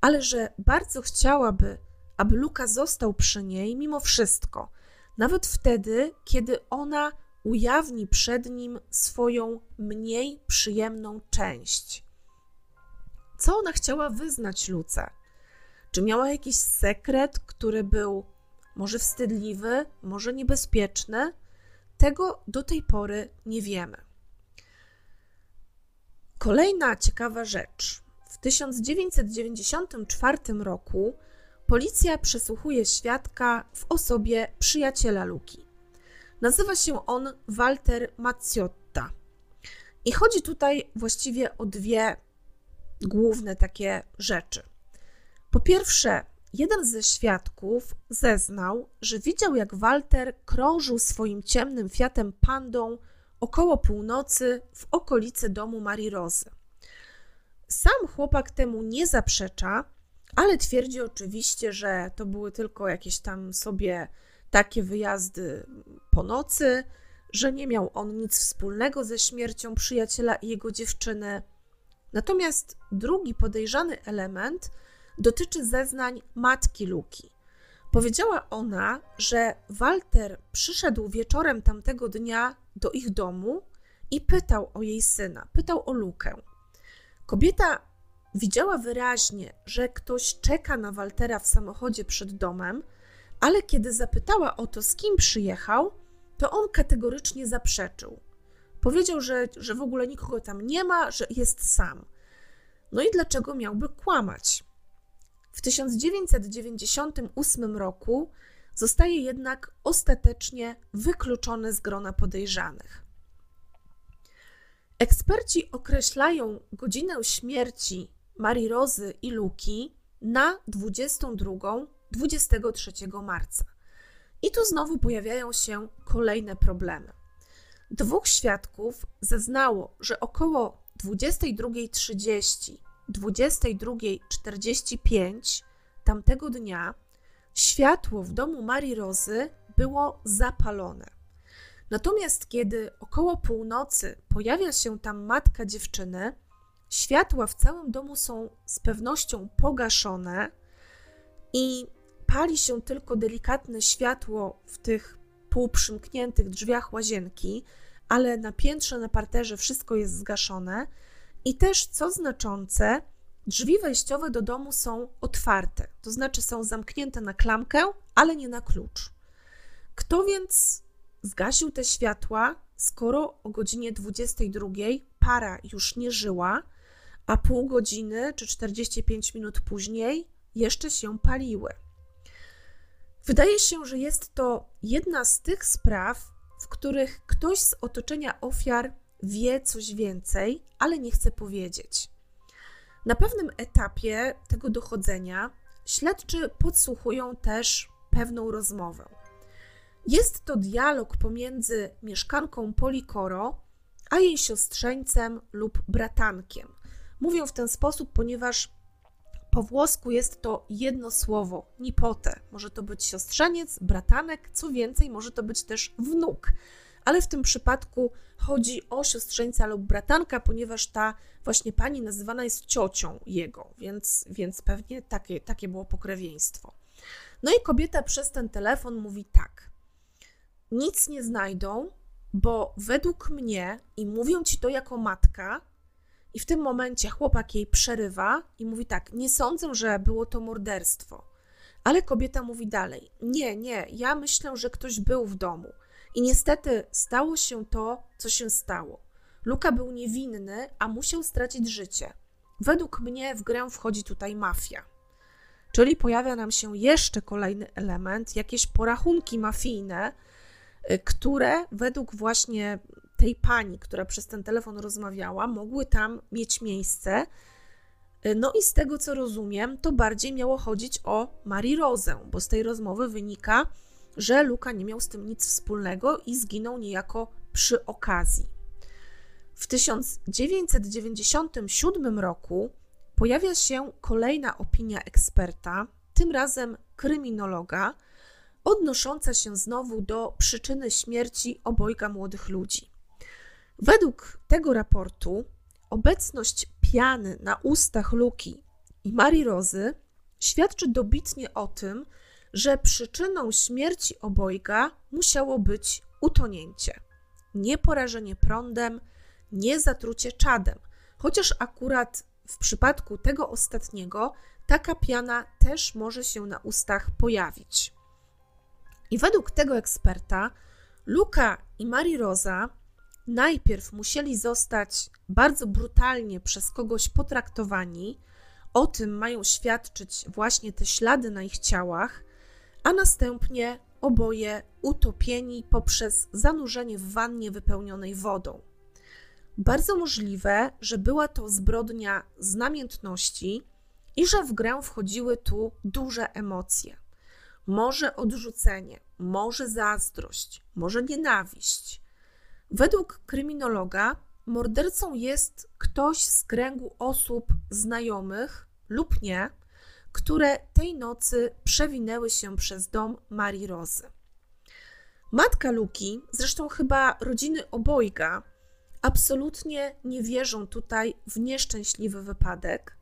ale że bardzo chciałaby, aby Luka został przy niej mimo wszystko, nawet wtedy, kiedy ona ujawni przed nim swoją mniej przyjemną część. Co ona chciała wyznać Luce? Czy miała jakiś sekret, który był może wstydliwy, może niebezpieczny? Tego do tej pory nie wiemy. Kolejna ciekawa rzecz. W 1994 roku policja przesłuchuje świadka w osobie przyjaciela Luki. Nazywa się on Walter Macciotta. I chodzi tutaj właściwie o dwie główne takie rzeczy. Po pierwsze, jeden ze świadków zeznał, że widział, jak Walter krążył swoim ciemnym Fiatem Pandą około północy w okolicy domu Marii Rozy. Sam chłopak temu nie zaprzecza, ale twierdzi oczywiście, że to były tylko jakieś tam sobie takie wyjazdy po nocy, że nie miał on nic wspólnego ze śmiercią przyjaciela i jego dziewczyny. Natomiast drugi podejrzany element dotyczy zeznań matki Luki. Powiedziała ona, że Walter przyszedł wieczorem tamtego dnia do ich domu i pytał o jej syna, pytał o Lukę. Kobieta widziała wyraźnie, że ktoś czeka na Waltera w samochodzie przed domem, ale kiedy zapytała o to, z kim przyjechał, to on kategorycznie zaprzeczył. Powiedział, że, że w ogóle nikogo tam nie ma, że jest sam. No i dlaczego miałby kłamać? W 1998 roku zostaje jednak ostatecznie wykluczony z grona podejrzanych. Eksperci określają godzinę śmierci Marii Rozy i Luki na 22-23 marca. I tu znowu pojawiają się kolejne problemy. Dwóch świadków zeznało, że około 22.30, 22.45 tamtego dnia światło w domu Marii Rozy było zapalone. Natomiast kiedy około północy pojawia się tam matka dziewczyny, światła w całym domu są z pewnością pogaszone i pali się tylko delikatne światło w tych półprzymkniętych drzwiach łazienki, ale na piętrze, na parterze wszystko jest zgaszone. I też, co znaczące, drzwi wejściowe do domu są otwarte, to znaczy są zamknięte na klamkę, ale nie na klucz. Kto więc zgasił te światła, skoro o godzinie 22 para już nie żyła, a pół godziny czy 45 minut później jeszcze się paliły? Wydaje się, że jest to jedna z tych spraw, w których ktoś z otoczenia ofiar wie coś więcej, ale nie chce powiedzieć. Na pewnym etapie tego dochodzenia śledczy podsłuchują też pewną rozmowę. Jest to dialog pomiędzy mieszkanką Polikoro a jej siostrzeńcem lub bratankiem. Mówią w ten sposób, ponieważ po włosku jest to jedno słowo, nipote. Może to być siostrzeniec, bratanek, co więcej, może to być też wnuk. Ale w tym przypadku chodzi o siostrzeńca lub bratanka, ponieważ ta właśnie pani nazywana jest ciocią jego, więc, więc pewnie takie, takie było pokrewieństwo. No i kobieta przez ten telefon mówi tak: Nic nie znajdą, bo według mnie, i mówią ci to jako matka, i w tym momencie chłopak jej przerywa i mówi tak: Nie sądzę, że było to morderstwo. Ale kobieta mówi dalej: Nie, nie, ja myślę, że ktoś był w domu. I niestety stało się to, co się stało. Luka był niewinny, a musiał stracić życie. Według mnie w grę wchodzi tutaj mafia. Czyli pojawia nam się jeszcze kolejny element, jakieś porachunki mafijne, y, które według właśnie tej pani, która przez ten telefon rozmawiała, mogły tam mieć miejsce. Y, no i z tego co rozumiem, to bardziej miało chodzić o Marii Rozę, bo z tej rozmowy wynika, że Luka nie miał z tym nic wspólnego i zginął niejako przy okazji. W 1997 roku pojawia się kolejna opinia eksperta, tym razem kryminologa, odnosząca się znowu do przyczyny śmierci obojga młodych ludzi. Według tego raportu obecność piany na ustach Luki i Marii Rozy świadczy dobitnie o tym, że przyczyną śmierci obojga musiało być utonięcie. Nie porażenie prądem, nie zatrucie czadem, chociaż akurat w przypadku tego ostatniego taka piana też może się na ustach pojawić. I według tego eksperta Luka i Marii Roza najpierw musieli zostać bardzo brutalnie przez kogoś potraktowani, o tym mają świadczyć właśnie te ślady na ich ciałach, a następnie oboje utopieni poprzez zanurzenie w wannie wypełnionej wodą. Bardzo możliwe, że była to zbrodnia z namiętności i że w grę wchodziły tu duże emocje. Może odrzucenie, może zazdrość, może nienawiść. Według kryminologa mordercą jest ktoś z kręgu osób znajomych lub nie, które tej nocy przewinęły się przez dom Marii Rozy. Matka Luki, zresztą chyba rodziny obojga, absolutnie nie wierzą tutaj w nieszczęśliwy wypadek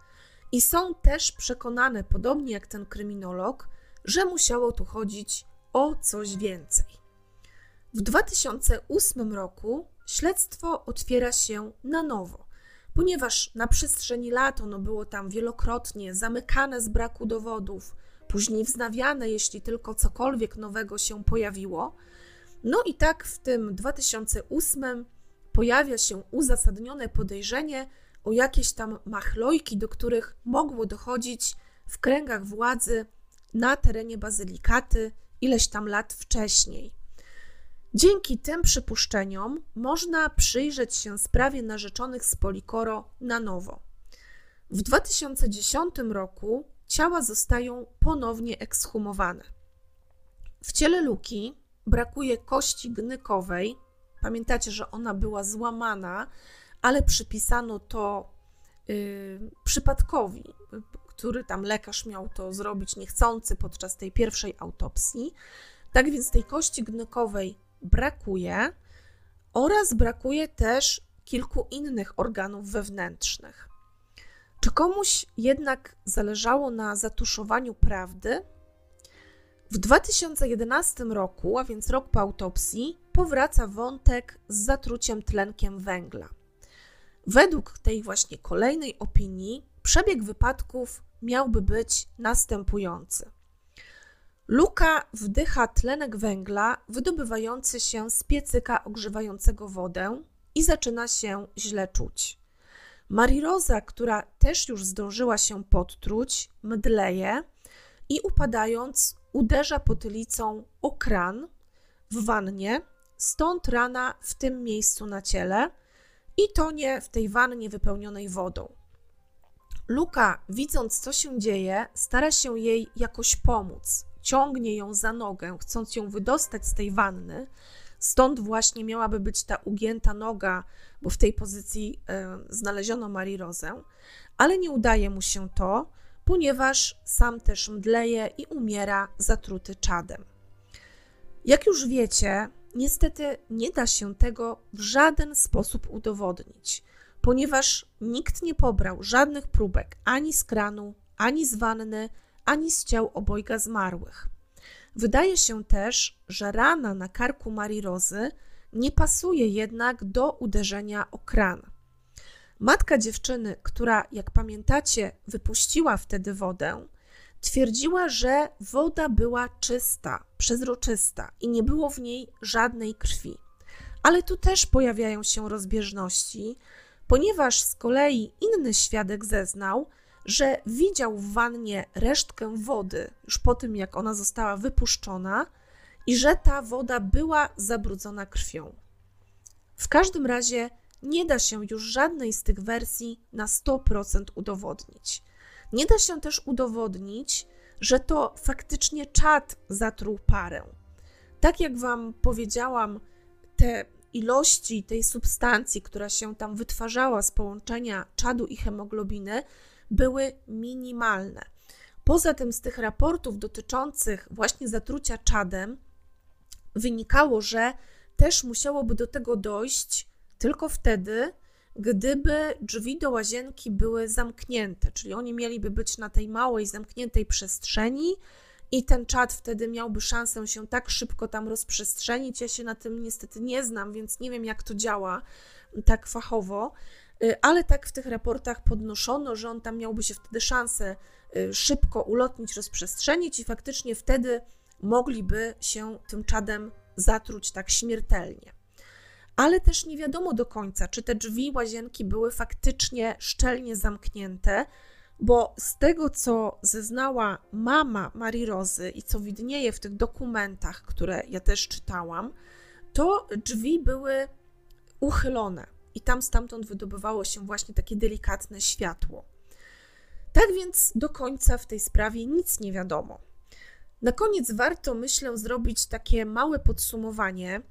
i są też przekonane, podobnie jak ten kryminolog, że musiało tu chodzić o coś więcej. W 2008 roku śledztwo otwiera się na nowo, ponieważ na przestrzeni lat ono było tam wielokrotnie zamykane z braku dowodów, później wznawiane, jeśli tylko cokolwiek nowego się pojawiło. No i tak w tym 2008 pojawia się uzasadnione podejrzenie o jakieś tam machlojki, do których mogło dochodzić w kręgach władzy na terenie bazylikaty ileś tam lat wcześniej. Dzięki tym przypuszczeniom można przyjrzeć się sprawie narzeczonych z Polikoro na nowo. W 2010 roku ciała zostają ponownie ekshumowane. W ciele Luki brakuje kości gnykowej. Pamiętacie, że ona była złamana, ale przypisano to yy, przypadkowi, który tam lekarz miał to zrobić niechcący podczas tej pierwszej autopsji. Tak więc tej kości gnykowej brakuje oraz brakuje też kilku innych organów wewnętrznych. Czy komuś jednak zależało na zatuszowaniu prawdy? W 2011 roku, a więc rok po autopsji, powraca wątek z zatruciem tlenkiem węgla. Według tej właśnie kolejnej opinii, przebieg wypadków miałby być następujący. Luka wdycha tlenek węgla wydobywający się z piecyka ogrzewającego wodę i zaczyna się źle czuć. Mariroza, która też już zdążyła się podtruć, mdleje i upadając uderza potylicą o kran w wannie, stąd rana w tym miejscu na ciele i tonie w tej wannie wypełnionej wodą. Luka, widząc co się dzieje, stara się jej jakoś pomóc. Ciągnie ją za nogę, chcąc ją wydostać z tej wanny. Stąd właśnie miałaby być ta ugięta noga, bo w tej pozycji y, znaleziono Rozę, ale nie udaje mu się to, ponieważ sam też mdleje i umiera zatruty czadem. Jak już wiecie, niestety nie da się tego w żaden sposób udowodnić ponieważ nikt nie pobrał żadnych próbek ani z kranu, ani z wanny, ani z ciał obojga zmarłych. Wydaje się też, że rana na karku Marii Rozy nie pasuje jednak do uderzenia o kran. Matka dziewczyny, która, jak pamiętacie, wypuściła wtedy wodę, twierdziła, że woda była czysta, przezroczysta i nie było w niej żadnej krwi. Ale tu też pojawiają się rozbieżności, ponieważ z kolei inny świadek zeznał, że widział w wannie resztkę wody już po tym, jak ona została wypuszczona i że ta woda była zabrudzona krwią. W każdym razie nie da się już żadnej z tych wersji na 100% udowodnić. Nie da się też udowodnić, że to faktycznie czad zatruł parę. Tak jak Wam powiedziałam, te ilości tej substancji, która się tam wytwarzała z połączenia czadu i hemoglobiny, były minimalne. Poza tym z tych raportów dotyczących właśnie zatrucia czadem wynikało, że też musiałoby do tego dojść tylko wtedy, gdyby drzwi do łazienki były zamknięte, czyli oni mieliby być na tej małej, zamkniętej przestrzeni, i ten czat wtedy miałby szansę się tak szybko tam rozprzestrzenić. Ja się na tym niestety nie znam, więc nie wiem, jak to działa tak fachowo, ale tak w tych raportach podnoszono, że on tam miałby się wtedy szansę y, szybko ulotnić, rozprzestrzenić i faktycznie wtedy mogliby się tym czadem zatruć tak śmiertelnie. Ale też nie wiadomo do końca, czy te drzwi łazienki były faktycznie szczelnie zamknięte, bo z tego, co zeznała mama Marii Rozy i co widnieje w tych dokumentach, które ja też czytałam, to drzwi były uchylone i tam stamtąd wydobywało się właśnie takie delikatne światło. Tak więc do końca w tej sprawie nic nie wiadomo. Na koniec warto, myślę, zrobić takie małe podsumowanie,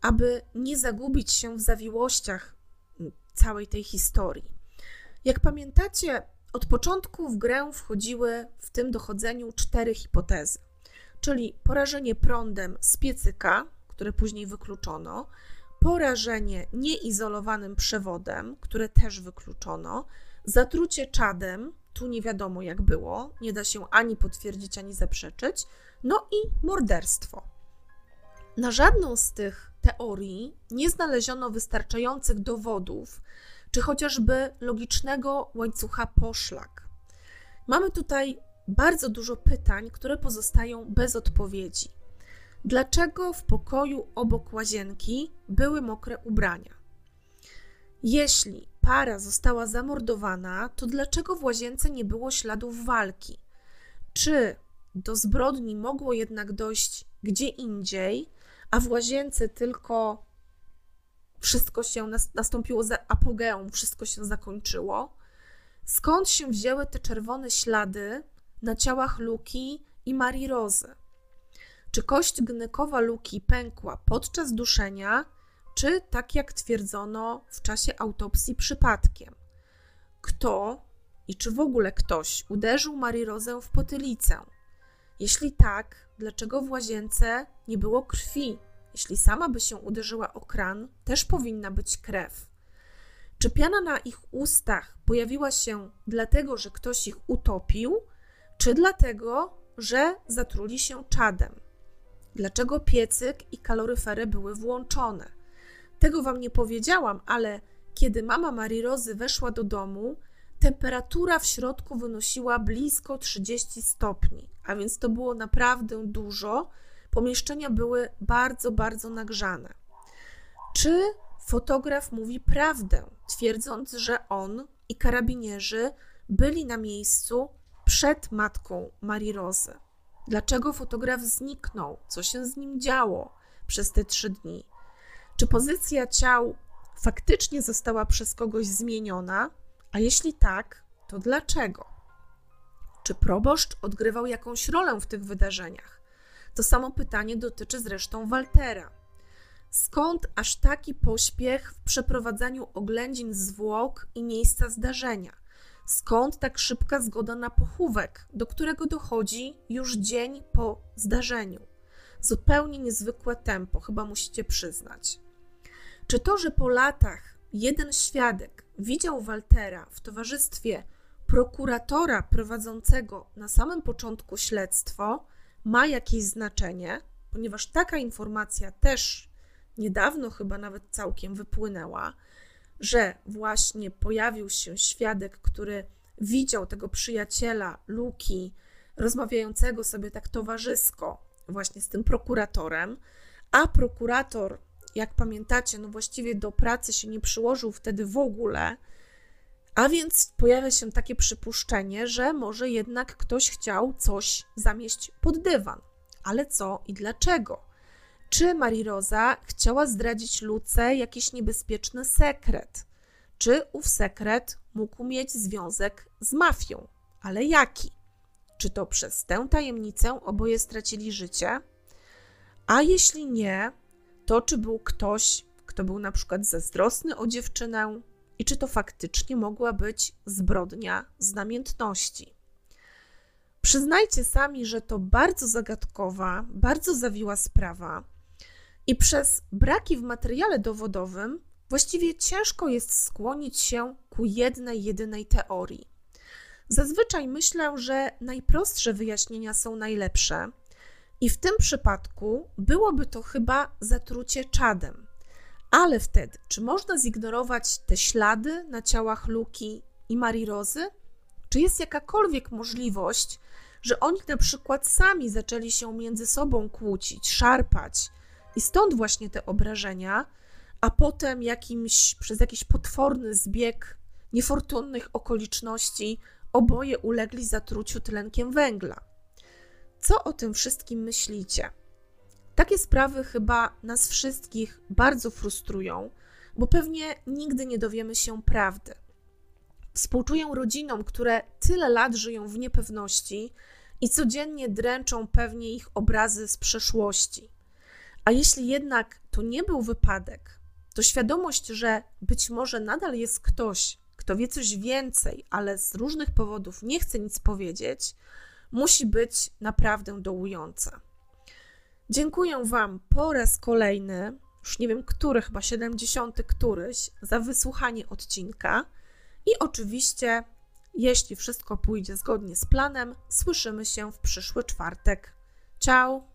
aby nie zagubić się w zawiłościach całej tej historii. Jak pamiętacie, od początku w grę wchodziły w tym dochodzeniu cztery hipotezy, czyli porażenie prądem z piecyka, które później wykluczono, porażenie nieizolowanym przewodem, które też wykluczono, zatrucie czadem, tu nie wiadomo jak było, nie da się ani potwierdzić, ani zaprzeczyć, no i morderstwo. Na żadną z tych teorii nie znaleziono wystarczających dowodów, czy chociażby logicznego łańcucha poszlak. Mamy tutaj bardzo dużo pytań, które pozostają bez odpowiedzi. Dlaczego w pokoju obok łazienki były mokre ubrania? Jeśli para została zamordowana, to dlaczego w łazience nie było śladów walki? Czy do zbrodni mogło jednak dojść gdzie indziej, a w łazience tylko wszystko się nastąpiło za apogeum, wszystko się zakończyło? Skąd się wzięły te czerwone ślady na ciałach Luki i Marii Rozy? Czy kość gnykowa Luki pękła podczas duszenia, czy tak jak twierdzono w czasie autopsji przypadkiem? Kto i czy w ogóle ktoś uderzył Marii Rozę w potylicę? Jeśli tak, dlaczego w łazience nie było krwi? Jeśli sama by się uderzyła o kran, też powinna być krew. Czy piana na ich ustach pojawiła się dlatego, że ktoś ich utopił, czy dlatego, że zatruli się czadem? Dlaczego piecyk i kaloryfery były włączone? Tego wam nie powiedziałam, ale kiedy mama Marii Rozy weszła do domu, temperatura w środku wynosiła blisko 30 stopni, a więc to było naprawdę dużo. Pomieszczenia były bardzo, bardzo nagrzane. Czy fotograf mówi prawdę, twierdząc, że on i karabinierzy byli na miejscu przed matką Marii Rozy? Dlaczego fotograf zniknął? Co się z nim działo przez te trzy dni? Czy pozycja ciał faktycznie została przez kogoś zmieniona? A jeśli tak, to dlaczego? Czy proboszcz odgrywał jakąś rolę w tych wydarzeniach? To samo pytanie dotyczy zresztą Waltera. Skąd aż taki pośpiech w przeprowadzaniu oględzin zwłok i miejsca zdarzenia? Skąd tak szybka zgoda na pochówek, do którego dochodzi już dzień po zdarzeniu? Zupełnie niezwykłe tempo, chyba musicie przyznać. Czy to, że po latach jeden świadek widział Waltera w towarzystwie prokuratora prowadzącego na samym początku śledztwo, ma jakieś znaczenie, ponieważ taka informacja też niedawno, chyba nawet całkiem wypłynęła, że właśnie pojawił się świadek, który widział tego przyjaciela Luki rozmawiającego sobie tak towarzysko właśnie z tym prokuratorem, a prokurator jak pamiętacie, no właściwie do pracy się nie przyłożył wtedy w ogóle, a więc pojawia się takie przypuszczenie, że może jednak ktoś chciał coś zamieść pod dywan. Ale co i dlaczego? Czy Marie Rosa chciała zdradzić Luce jakiś niebezpieczny sekret? Czy ów sekret mógł mieć związek z mafią? Ale jaki? Czy to przez tę tajemnicę oboje stracili życie? A jeśli nie, to, czy był ktoś, kto był na przykład zazdrosny o dziewczynę i czy to faktycznie mogła być zbrodnia z namiętności. Przyznajcie sami, że to bardzo zagadkowa, bardzo zawiła sprawa i przez braki w materiale dowodowym właściwie ciężko jest skłonić się ku jednej, jedynej teorii. Zazwyczaj myślę, że najprostsze wyjaśnienia są najlepsze i w tym przypadku byłoby to chyba zatrucie czadem. Ale wtedy, czy można zignorować te ślady na ciałach Luki i Marii Rozy? Czy jest jakakolwiek możliwość, że oni na przykład sami zaczęli się między sobą kłócić, szarpać i stąd właśnie te obrażenia, a potem jakimś, przez jakiś potworny zbieg niefortunnych okoliczności oboje ulegli zatruciu tlenkiem węgla? Co o tym wszystkim myślicie? Takie sprawy chyba nas wszystkich bardzo frustrują, bo pewnie nigdy nie dowiemy się prawdy. Współczuję rodzinom, które tyle lat żyją w niepewności i codziennie dręczą pewnie ich obrazy z przeszłości. A jeśli jednak to nie był wypadek, to świadomość, że być może nadal jest ktoś, kto wie coś więcej, ale z różnych powodów nie chce nic powiedzieć, musi być naprawdę dołująca. Dziękuję Wam po raz kolejny, już nie wiem który, chyba 70 któryś, za wysłuchanie odcinka. I oczywiście, jeśli wszystko pójdzie zgodnie z planem, słyszymy się w przyszły czwartek. Ciao!